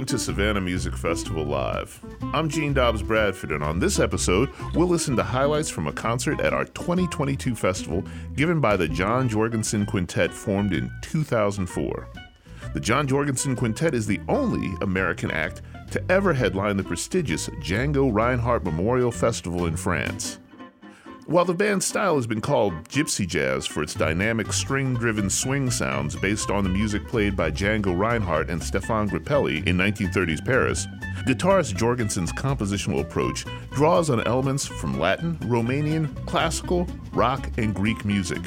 Welcome to Savannah Music Festival Live. I'm Gene Dobbs Bradford, and on this episode, we'll listen to highlights from a concert at our 2022 festival given by the John Jorgenson Quintet, formed in 2004. The John Jorgenson Quintet is the only American act to ever headline the prestigious Django Reinhardt Memorial Festival in France. While the band's style has been called gypsy jazz for its dynamic string driven swing sounds based on the music played by Django Reinhardt and Stéphane Grappelli in 1930s Paris, guitarist Jorgenson's compositional approach draws on elements from Latin, Romanian, classical, rock, and Greek music.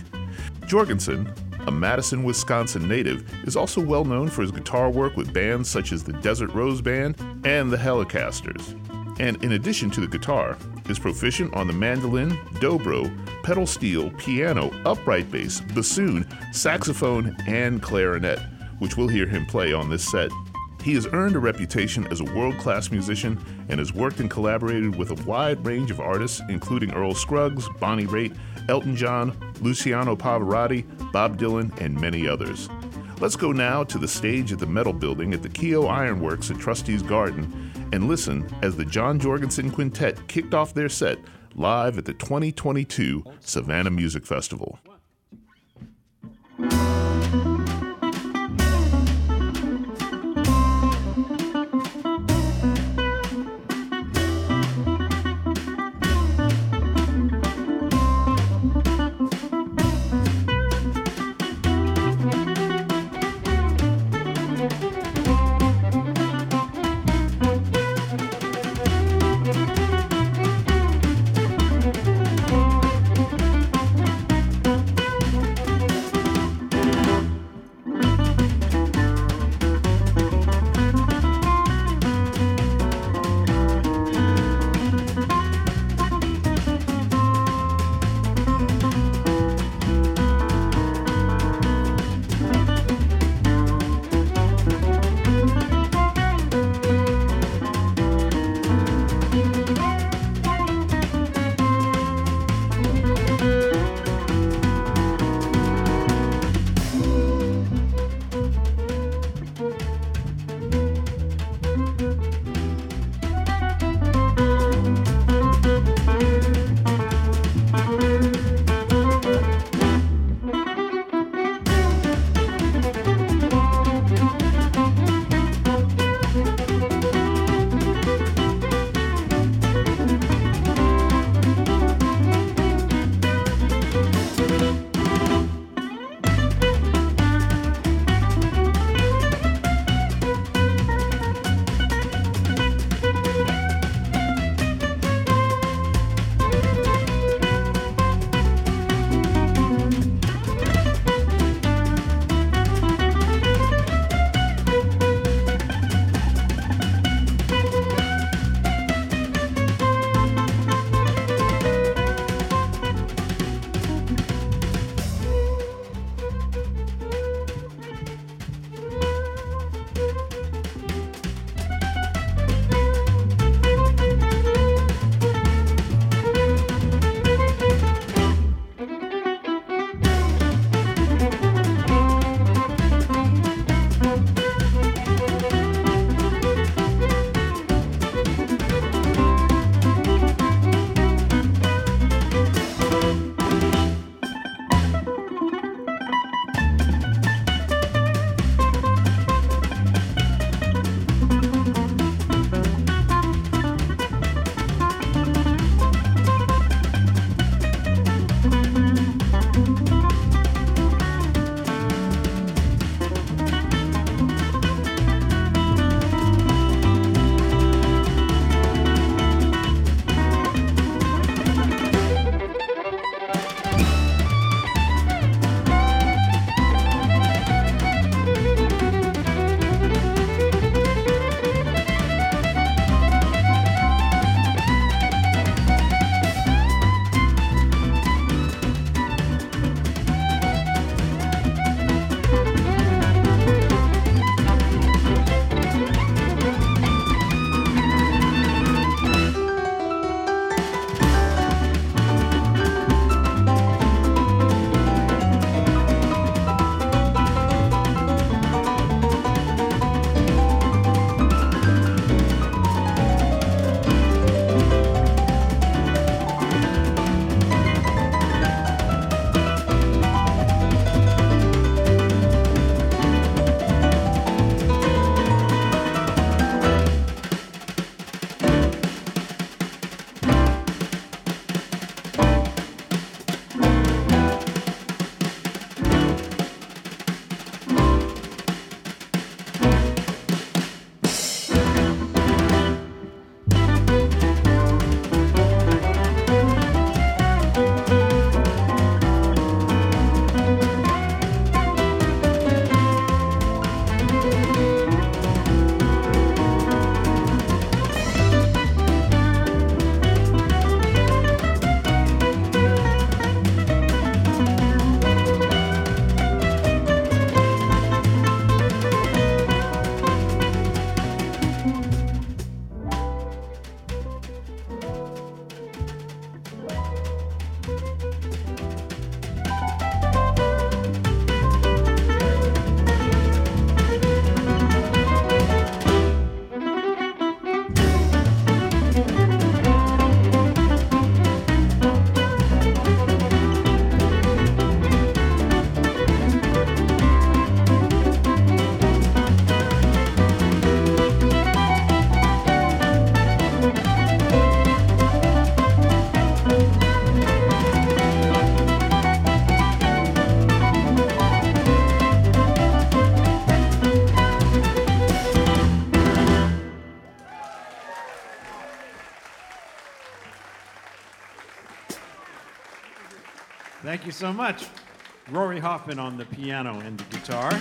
Jorgenson, a Madison, Wisconsin native, is also well known for his guitar work with bands such as the Desert Rose Band and the Hellecasters and in addition to the guitar, is proficient on the mandolin, dobro, pedal steel, piano, upright bass, bassoon, saxophone, and clarinet, which we'll hear him play on this set. He has earned a reputation as a world class musician and has worked and collaborated with a wide range of artists, including Earl Scruggs, Bonnie Raitt, Elton John, Luciano Pavarotti, Bob Dylan, and many others. Let's go now to the stage at the Metal Building at the Kehoe Ironworks at Trustees Garden and listen as the John Jorgenson Quintet kicked off their set live at the 2022 Savannah Music Festival. Thank you so much. Rory Hoffman on the piano and the guitar.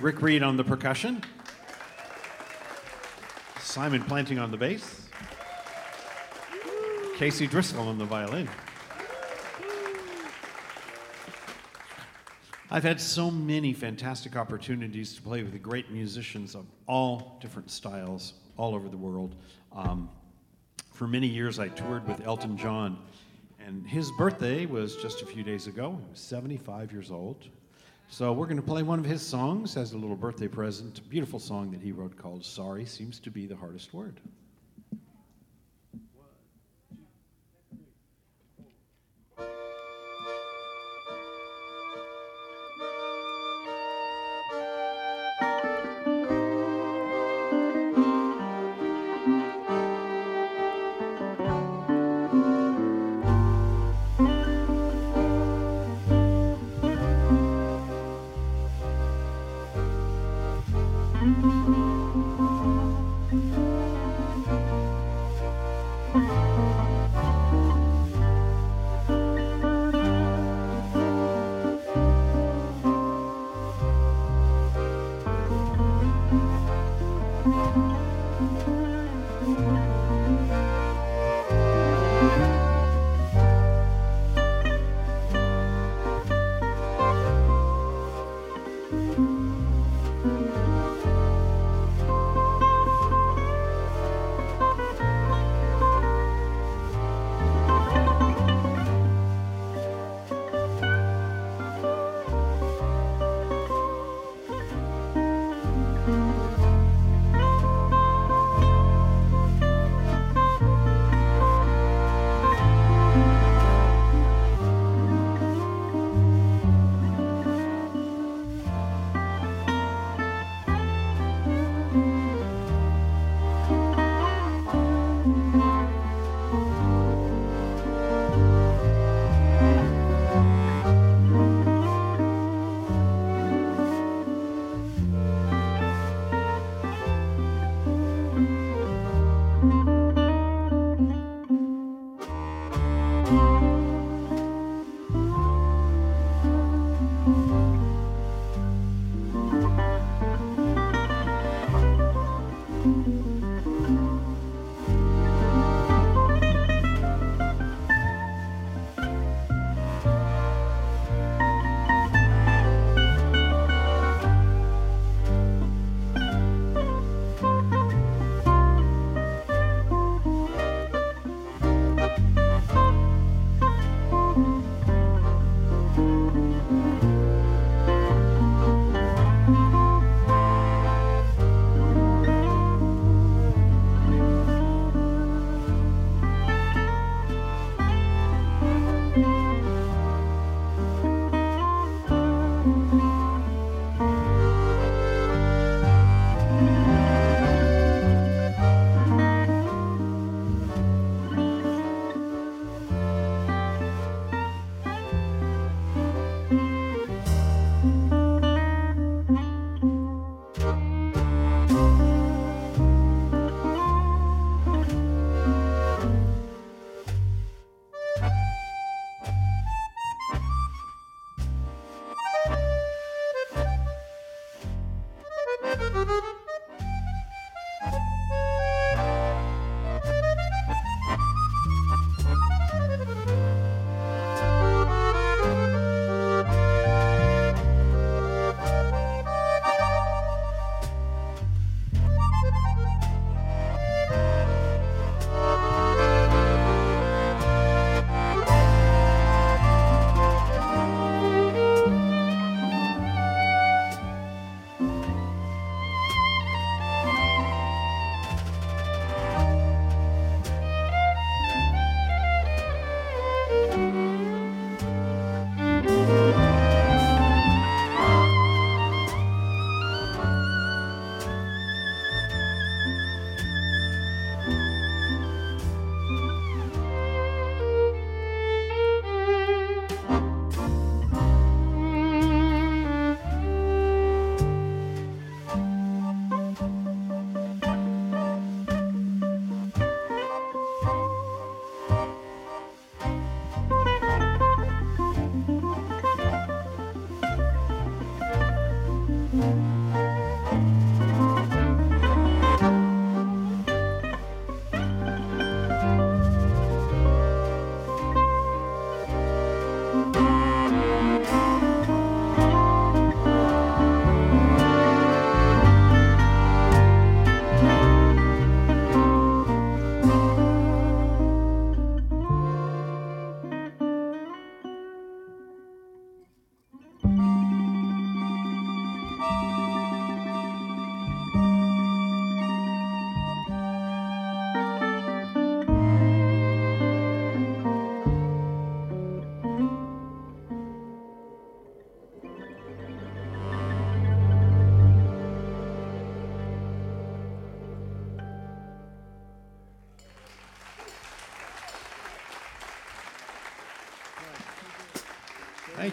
Rick Reed on the percussion. Simon Planting on the bass. Casey Driscoll on the violin. I've had so many fantastic opportunities to play with the great musicians of all different styles all over the world. Um, for many years, I toured with Elton John, and his birthday was just a few days ago. He was 75 years old. So we're going to play one of his songs as a little birthday present. A beautiful song that he wrote called Sorry Seems to Be the Hardest Word.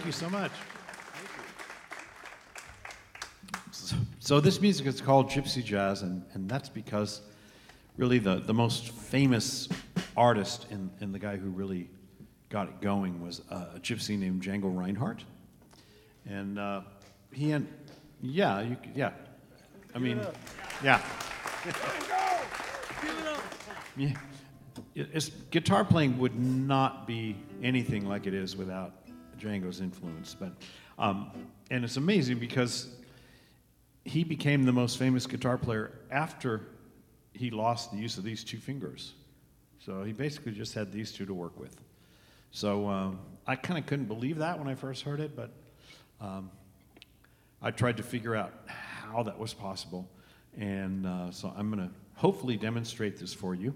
Thank you so much. So, this music is called Gypsy Jazz, and, and that's because really the, the most famous artist and, and the guy who really got it going was a gypsy named Django Reinhardt. And uh, he and yeah, you, yeah. I mean, yeah. Yeah. It- It's, guitar playing would not be anything like it is without Django's influence. But, um, and it's amazing because he became the most famous guitar player after he lost the use of these two fingers. So he basically just had these two to work with. So um, I kind of couldn't believe that when I first heard it, but um, I tried to figure out how that was possible. And uh, so I'm going to hopefully demonstrate this for you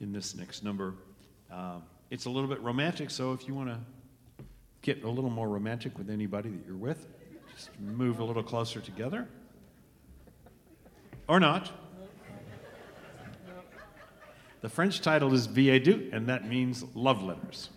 in this next number. Um, it's a little bit romantic, so if you want to get a little more romantic with anybody that you're with, just move a little closer together. Or not. The French title is Billet doux, and that means love letters.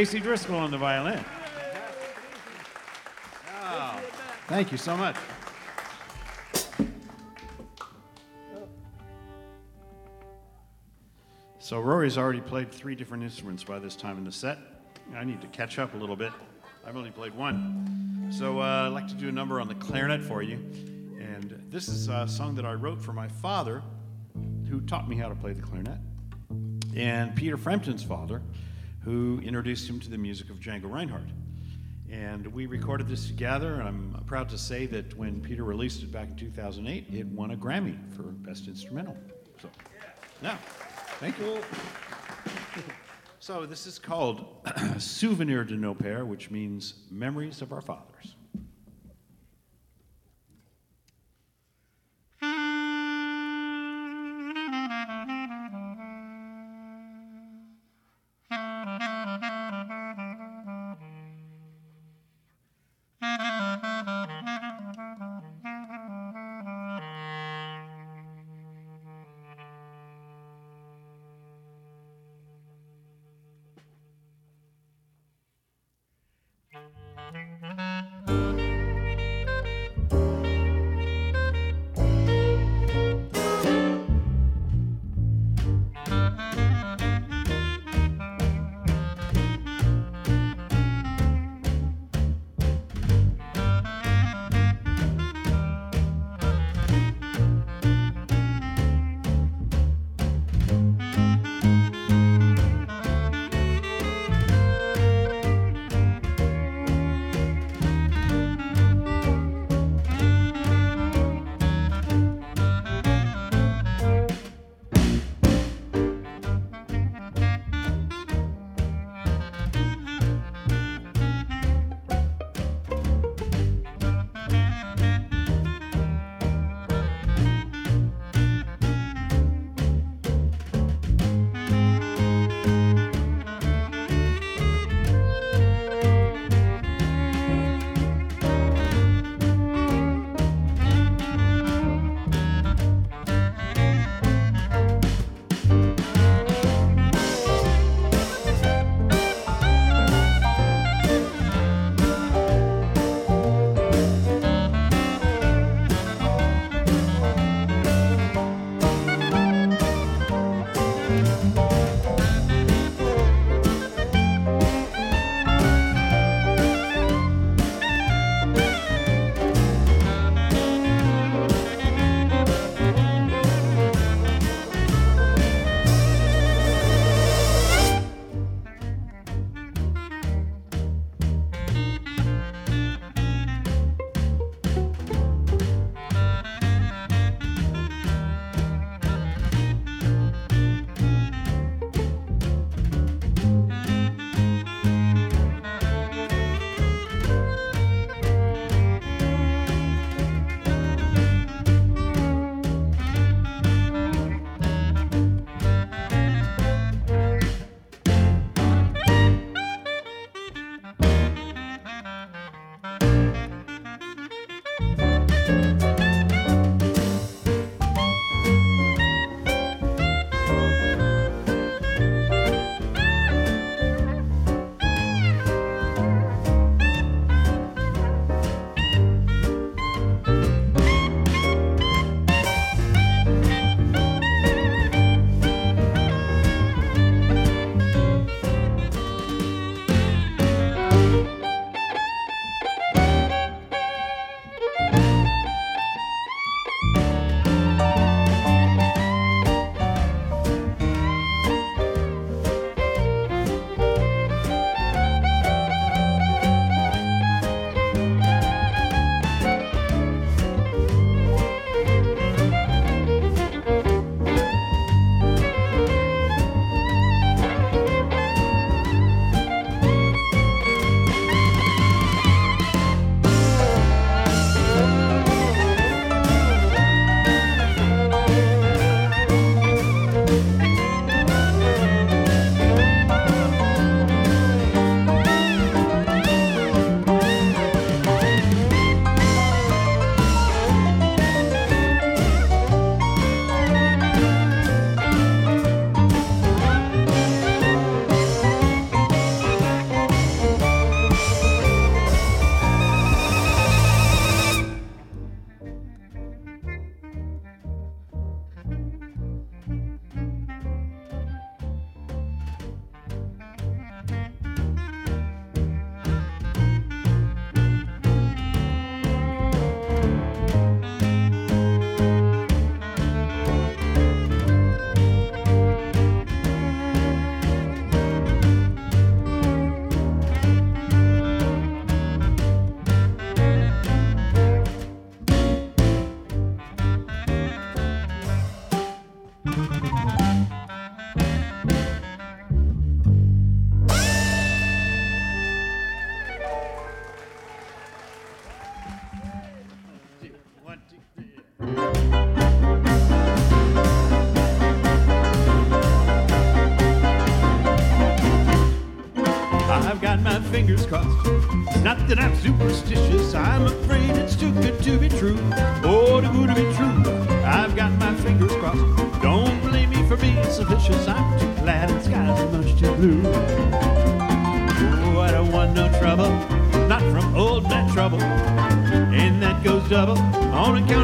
Casey Driscoll on the violin. Thank you so much. So Rory's already played three different instruments by this time in the set. I need to catch up a little bit. I've only played one. So uh, I'd like to do a number on the clarinet for you. And this is a song that I wrote for my father, who taught me how to play the clarinet, and Peter Frampton's father, who introduced him to the music of Django Reinhardt. And we recorded this together, and I'm proud to say that when Peter released it back in 2008, it won a Grammy for Best Instrumental. So, yeah, thank you. So this is called Souvenir de nos pères, which means memories of our fathers. that I'm superstitious. I'm afraid it's too good to be true. Oh, too good to be true. I've got my fingers crossed. Don't blame me for being so vicious. I'm too glad the sky's much too blue. Oh, I don't want no trouble. Not from old man Trouble. And that goes double on account.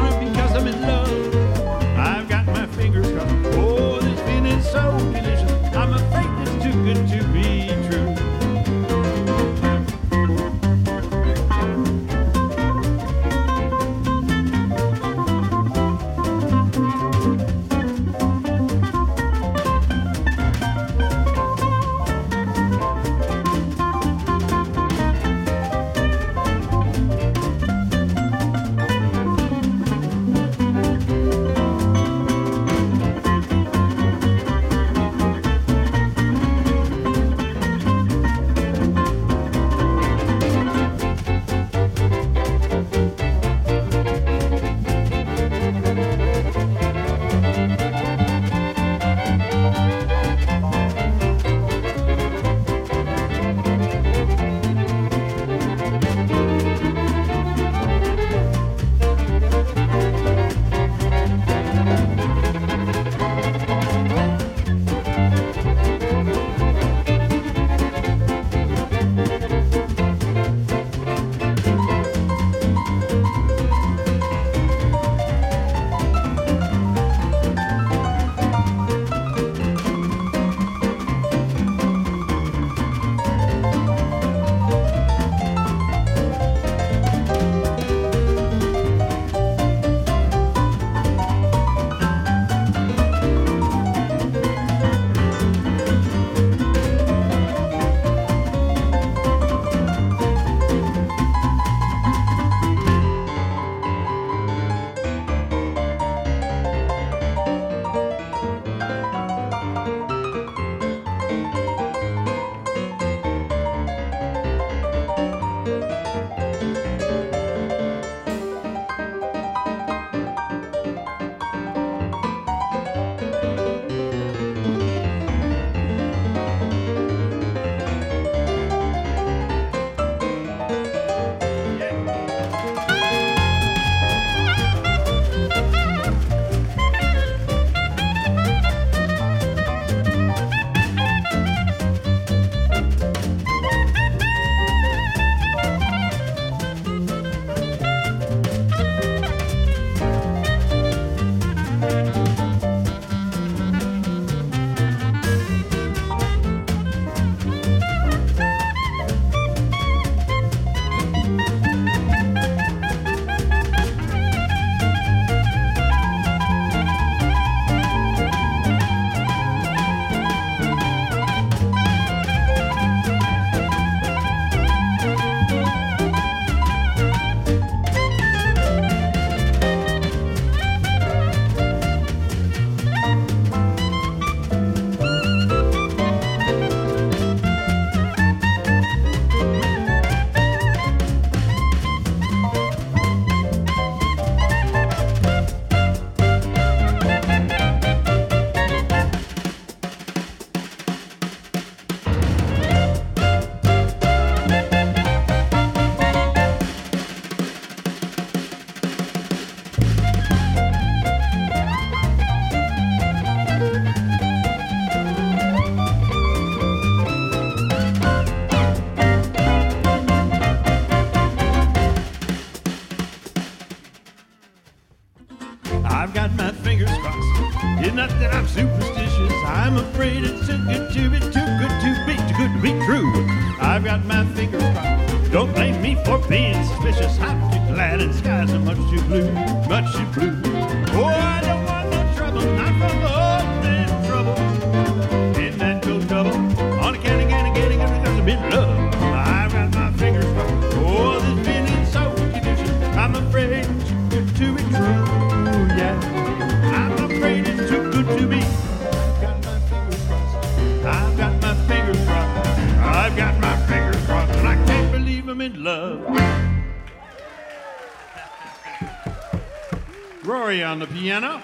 Story on the piano.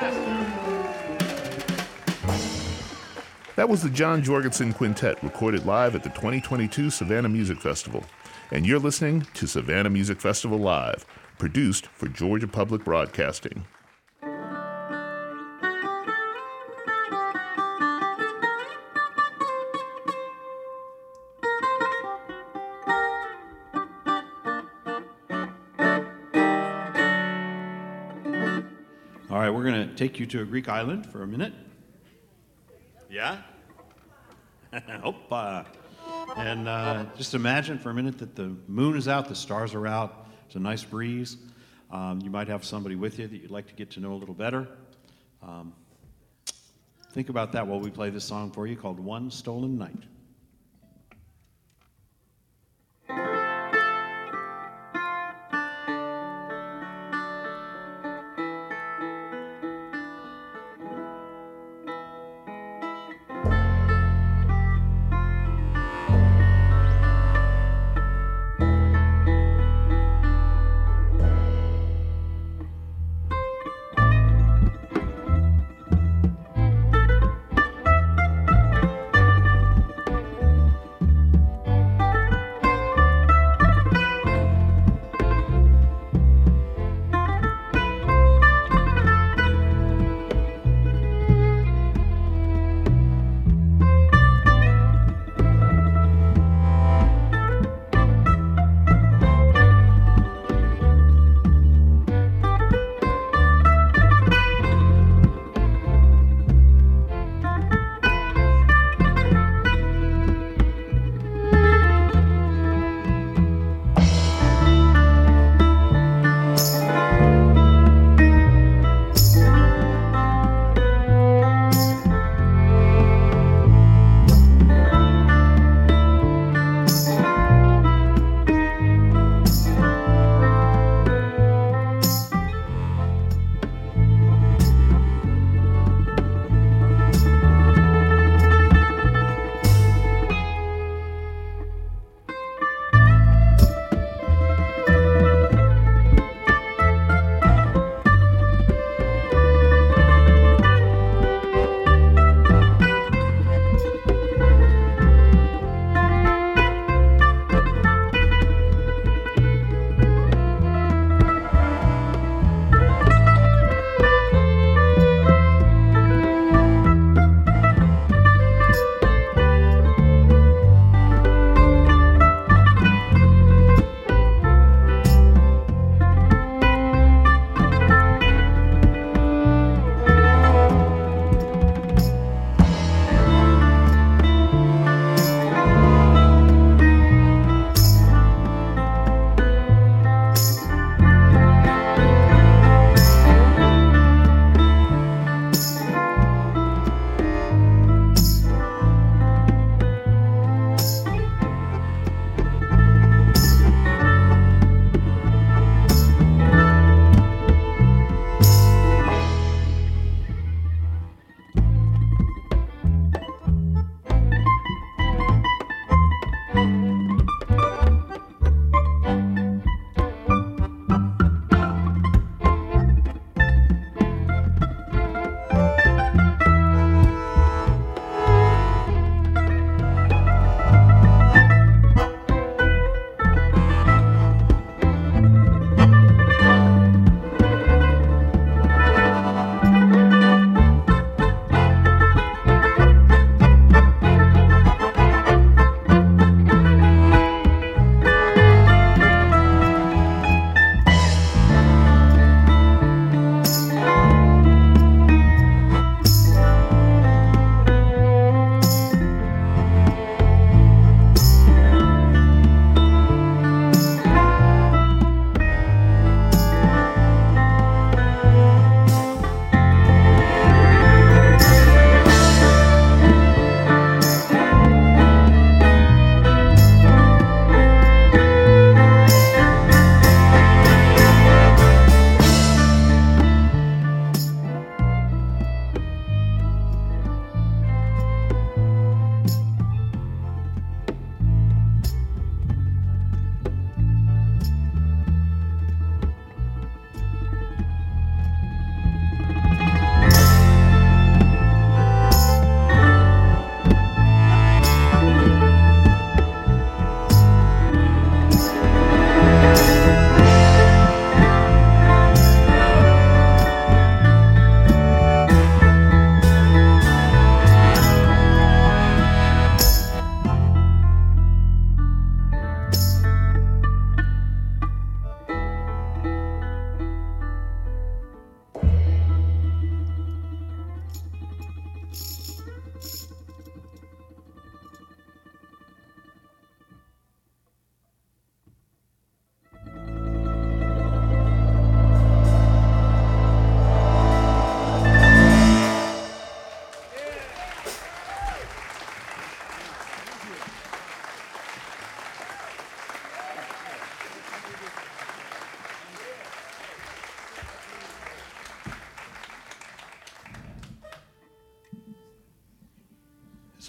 Yes. That was the John Jorgenson Quintet recorded live at the 2022 Savannah Music Festival. And you're listening to Savannah Music Festival Live, produced for Georgia Public Broadcasting. Take you to a Greek island for a minute. Yeah? Opa. And uh, just imagine for a minute that the moon is out, the stars are out, it's a nice breeze. Um, you might have somebody with you that you'd like to get to know a little better. Um, think about that while we play this song for you called One Stolen Night.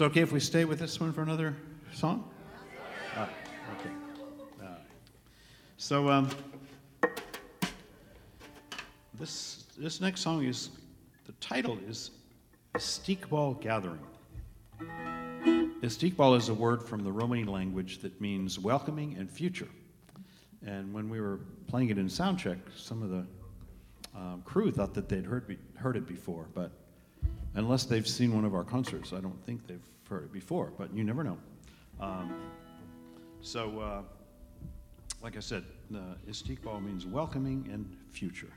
So okay if we stay with this one for another song? Ah, okay. All right. So um, this this next song is the title is Istiqbal Gathering. Istiqbal is a word from the Romani language that means welcoming and future. And when we were playing it in soundcheck, some of the um, crew thought that they'd heard, be, heard it before, but unless they've seen one of our concerts, I don't think they've heard it before, but you never know. Um, so, uh, like I said, uh, Istiqbal means welcoming and future.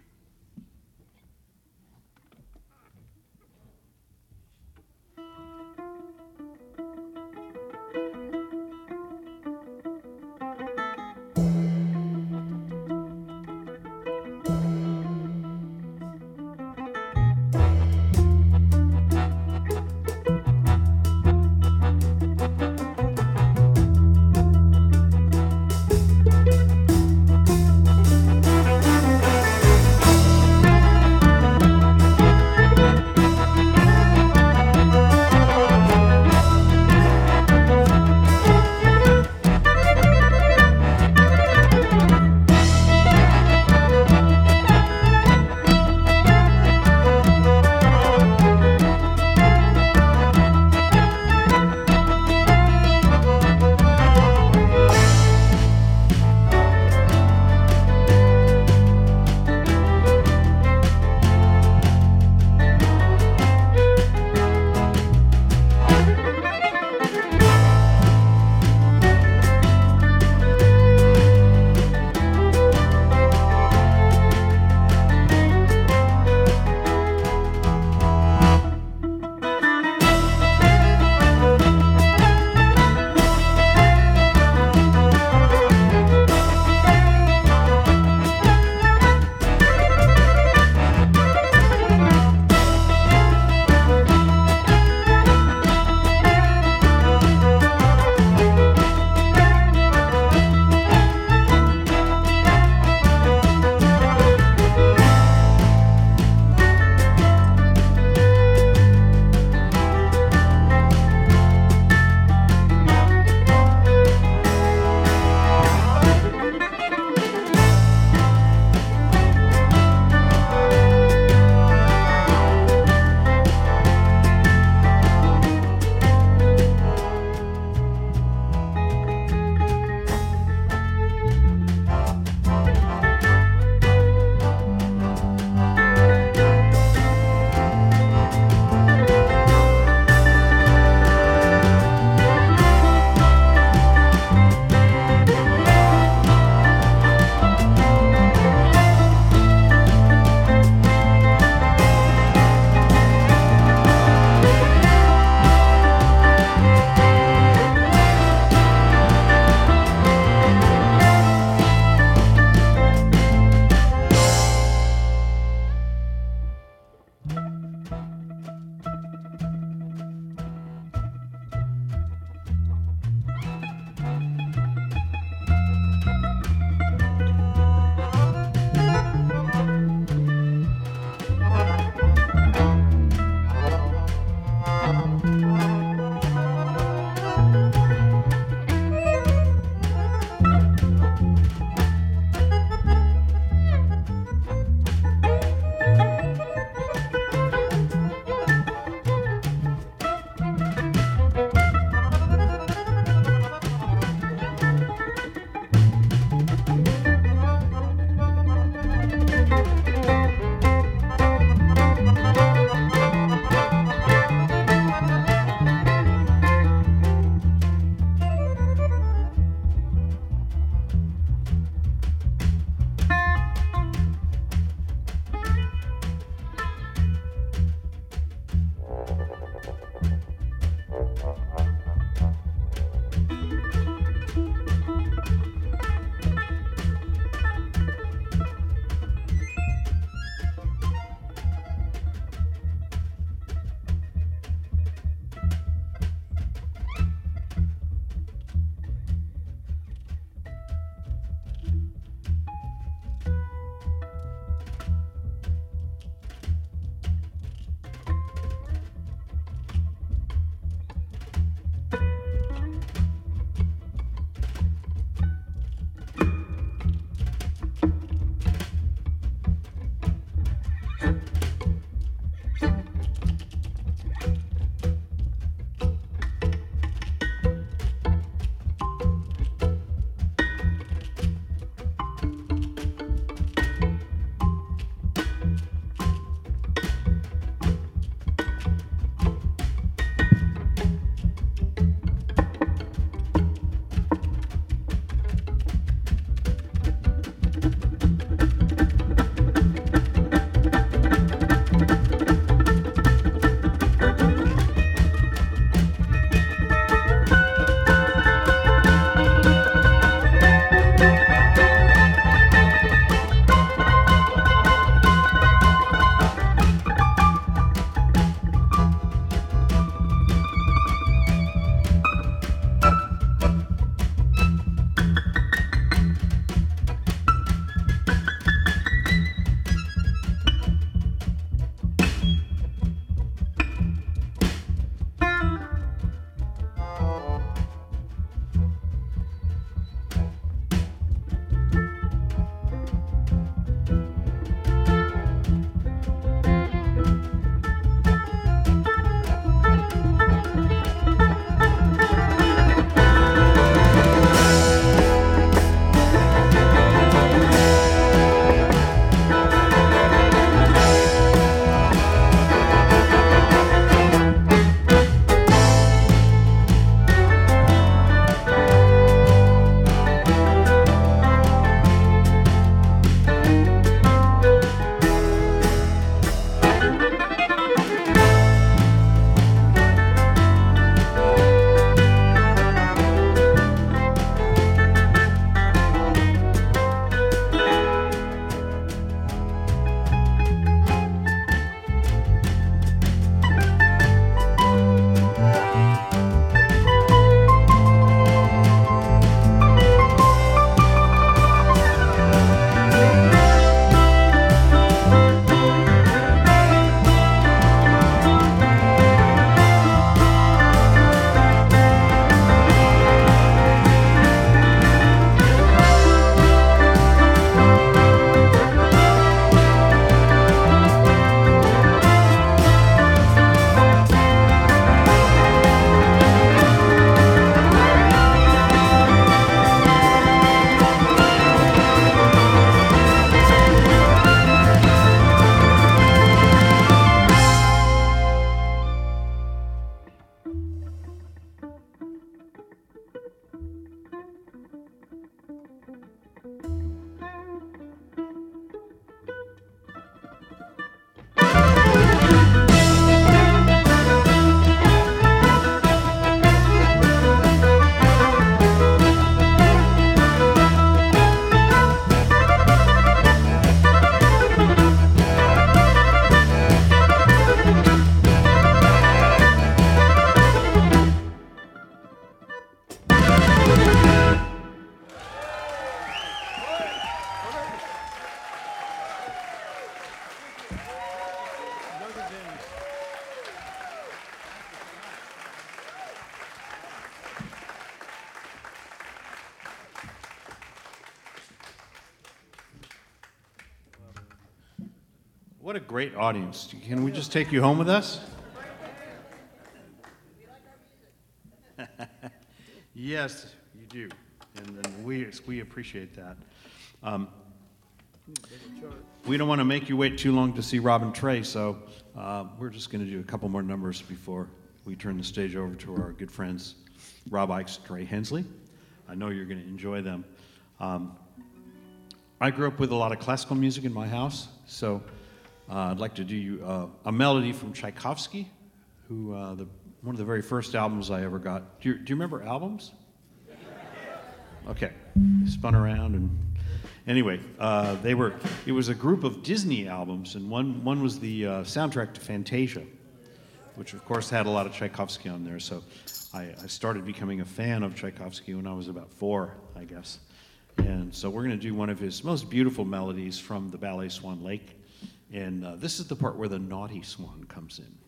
Great audience. Can we just take you home with us? yes, you do. And, and we, we appreciate that. Um, we don't want to make you wait too long to see Robin Trey, so uh, we're just going to do a couple more numbers before we turn the stage over to our good friends Rob Ickes, Trey Hensley. I know you're going to enjoy them. Um, I grew up with a lot of classical music in my house, so uh, I'd like to do you uh, a melody from Tchaikovsky, who uh, the, one of the very first albums I ever got. Do you, do you remember albums? Okay, spun around and anyway, uh, they were. It was a group of Disney albums, and one one was the uh, soundtrack to Fantasia, which of course had a lot of Tchaikovsky on there. So I, I started becoming a fan of Tchaikovsky when I was about four, I guess. And so we're going to do one of his most beautiful melodies from the ballet Swan Lake. And uh, this is the part where the naughty swan comes in.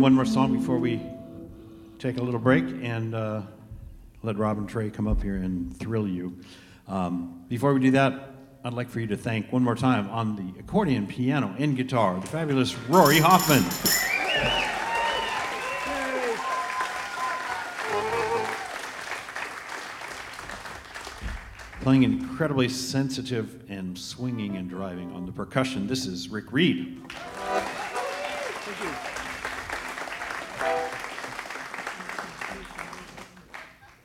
One more song before we take a little break and uh, let Rob and Trey come up here and thrill you. Um, before we do that, I'd like for you to thank one more time on the accordion, piano, and guitar, the fabulous Rory Hoffman. Playing incredibly sensitive and swinging and driving on the percussion, this is Rick Reed.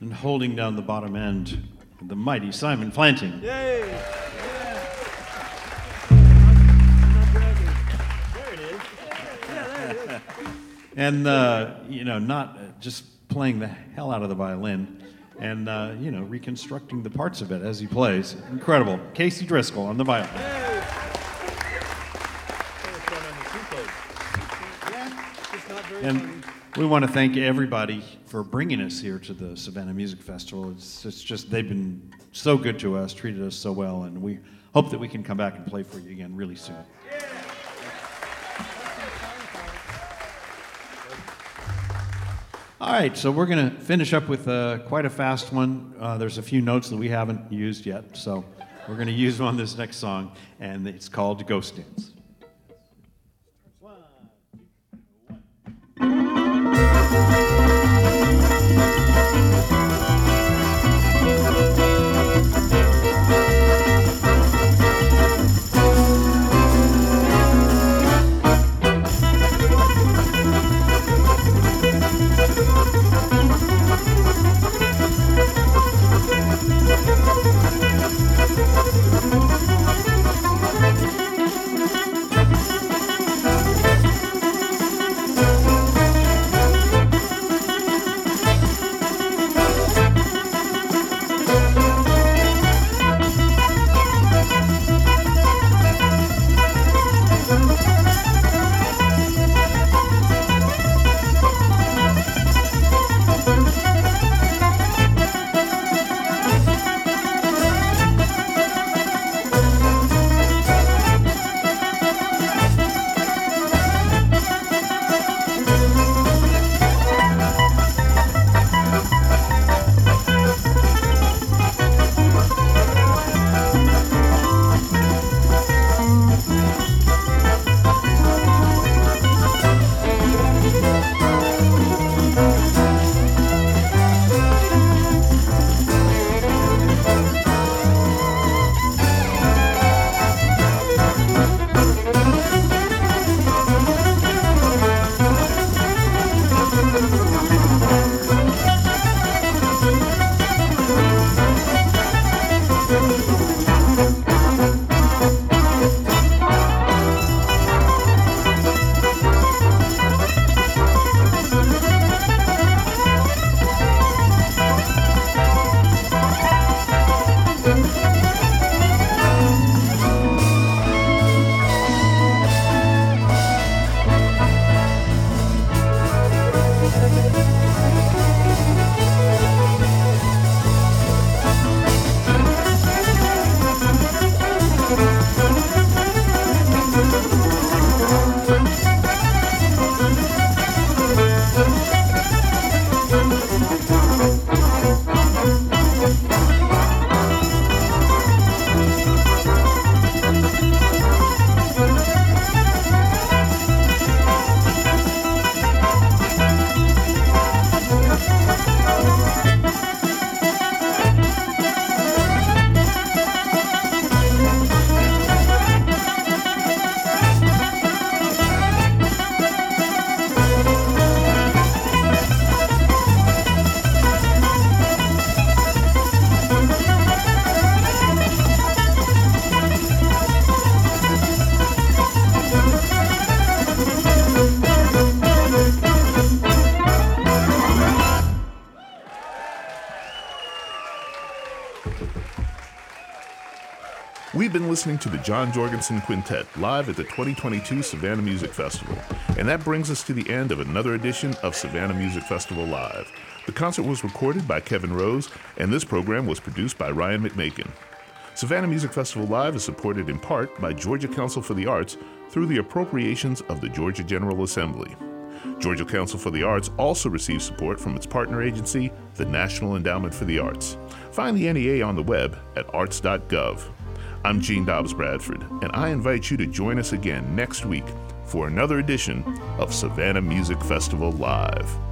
And holding down the bottom end, the mighty Simon Planting. Yay! and uh, you know, not uh, just playing the hell out of the violin, and uh, you know, reconstructing the parts of it as he plays. Incredible. Casey Driscoll on the violin. And we want to thank everybody for bringing us here to the Savannah Music Festival. It's, it's just they've been so good to us, treated us so well, and we hope that we can come back and play for you again really soon. All right, so we're going to finish up with uh, quite a fast one. Uh, there's a few notes that we haven't used yet, so we're going to use on this next song, and it's called Ghost Dance. Listening to the John Jorgenson Quintet live at the 2022 Savannah Music Festival. And that brings us to the end of another edition of Savannah Music Festival Live. The concert was recorded by Kevin Rose, and this program was produced by Ryan McMakin. Savannah Music Festival Live is supported in part by Georgia Council for the Arts through the appropriations of the Georgia General Assembly. Georgia Council for the Arts also receives support from its partner agency, the National Endowment for the Arts. Find the NEA on the web at arts.gov. I'm Gene Dobbs Bradford, and I invite you to join us again next week for another edition of Savannah Music Festival Live.